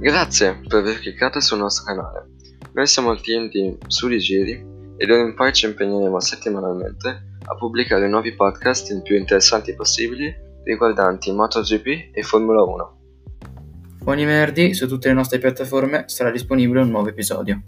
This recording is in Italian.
Grazie per aver cliccato sul nostro canale. Noi siamo il team di Suri Giri e d'ora in poi ci impegneremo settimanalmente a pubblicare nuovi podcast il più interessanti possibili riguardanti MotoGP e Formula 1. Ogni venerdì su tutte le nostre piattaforme sarà disponibile un nuovo episodio.